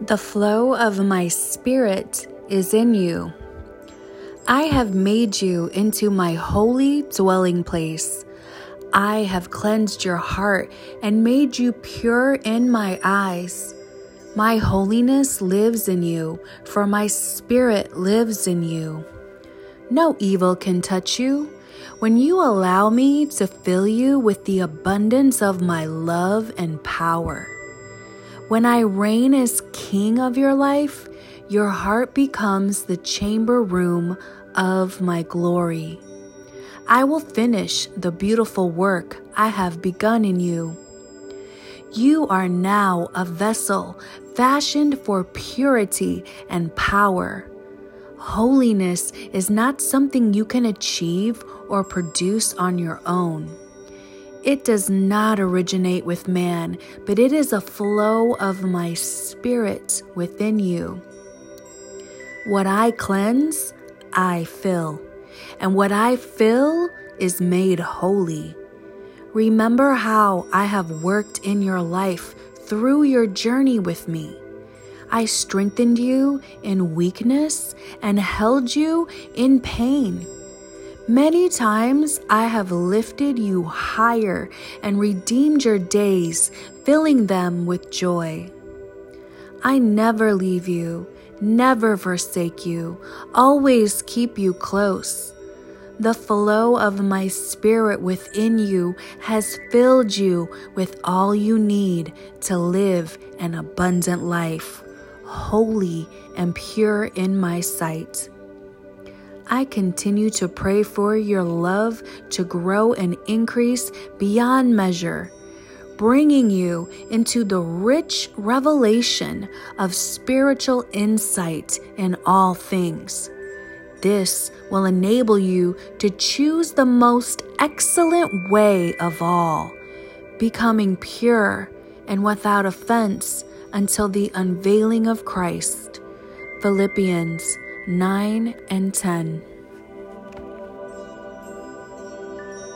The flow of my spirit is in you. I have made you into my holy dwelling place. I have cleansed your heart and made you pure in my eyes. My holiness lives in you, for my spirit lives in you. No evil can touch you when you allow me to fill you with the abundance of my love and power. When I reign as king of your life, your heart becomes the chamber room of my glory. I will finish the beautiful work I have begun in you. You are now a vessel fashioned for purity and power. Holiness is not something you can achieve or produce on your own. It does not originate with man, but it is a flow of my spirit within you. What I cleanse, I fill, and what I fill is made holy. Remember how I have worked in your life through your journey with me. I strengthened you in weakness and held you in pain. Many times I have lifted you higher and redeemed your days, filling them with joy. I never leave you, never forsake you, always keep you close. The flow of my spirit within you has filled you with all you need to live an abundant life, holy and pure in my sight. I continue to pray for your love to grow and increase beyond measure, bringing you into the rich revelation of spiritual insight in all things. This will enable you to choose the most excellent way of all, becoming pure and without offense until the unveiling of Christ. Philippians 9 and 10.